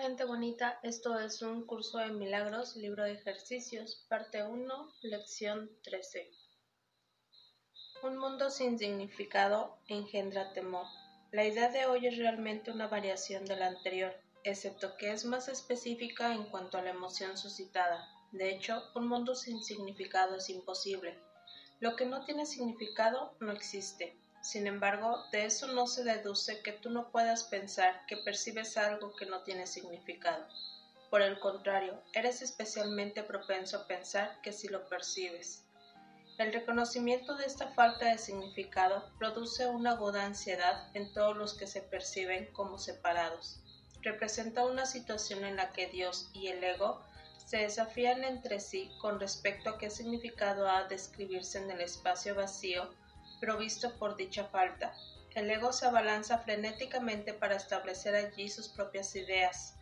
Gente bonita, esto es un curso de milagros, libro de ejercicios, parte 1, lección 13. Un mundo sin significado engendra temor. La idea de hoy es realmente una variación de la anterior, excepto que es más específica en cuanto a la emoción suscitada. De hecho, un mundo sin significado es imposible. Lo que no tiene significado no existe. Sin embargo, de eso no se deduce que tú no puedas pensar que percibes algo que no tiene significado. Por el contrario, eres especialmente propenso a pensar que sí lo percibes. El reconocimiento de esta falta de significado produce una aguda ansiedad en todos los que se perciben como separados. Representa una situación en la que Dios y el ego se desafían entre sí con respecto a qué significado ha de escribirse en el espacio vacío provisto por dicha falta. El ego se abalanza frenéticamente para establecer allí sus propias ideas,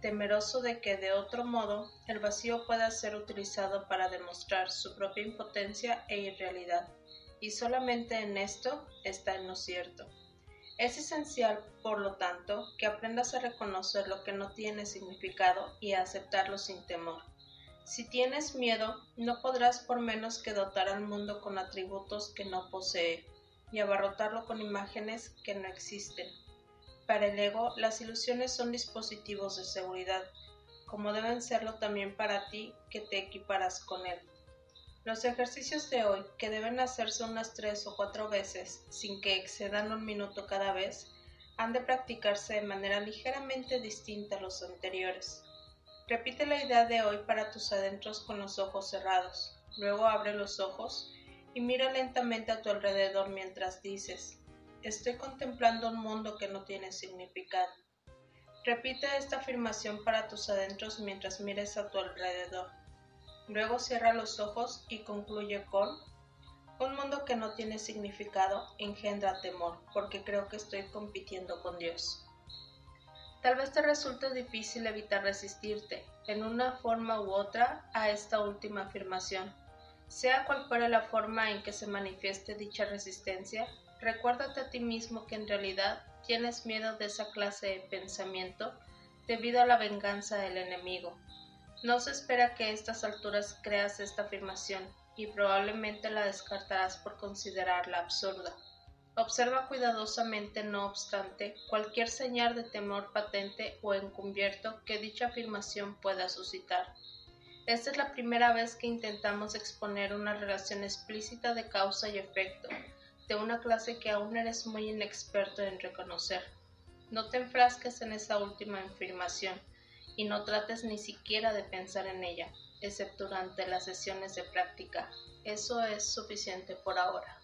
temeroso de que de otro modo el vacío pueda ser utilizado para demostrar su propia impotencia e irrealidad, y solamente en esto está en lo cierto. Es esencial, por lo tanto, que aprendas a reconocer lo que no tiene significado y a aceptarlo sin temor. Si tienes miedo, no podrás por menos que dotar al mundo con atributos que no posee y abarrotarlo con imágenes que no existen. Para el ego, las ilusiones son dispositivos de seguridad, como deben serlo también para ti que te equiparas con él. Los ejercicios de hoy, que deben hacerse unas tres o cuatro veces, sin que excedan un minuto cada vez, han de practicarse de manera ligeramente distinta a los anteriores. Repite la idea de hoy para tus adentros con los ojos cerrados. Luego abre los ojos y mira lentamente a tu alrededor mientras dices, estoy contemplando un mundo que no tiene significado. Repite esta afirmación para tus adentros mientras mires a tu alrededor. Luego cierra los ojos y concluye con, un mundo que no tiene significado engendra temor porque creo que estoy compitiendo con Dios. Tal vez te resulte difícil evitar resistirte, en una forma u otra, a esta última afirmación. Sea cual fuera la forma en que se manifieste dicha resistencia, recuérdate a ti mismo que en realidad tienes miedo de esa clase de pensamiento debido a la venganza del enemigo. No se espera que a estas alturas creas esta afirmación y probablemente la descartarás por considerarla absurda. Observa cuidadosamente, no obstante, cualquier señal de temor patente o encubierto que dicha afirmación pueda suscitar. Esta es la primera vez que intentamos exponer una relación explícita de causa y efecto, de una clase que aún eres muy inexperto en reconocer. No te enfrasques en esa última afirmación y no trates ni siquiera de pensar en ella, excepto durante las sesiones de práctica. Eso es suficiente por ahora.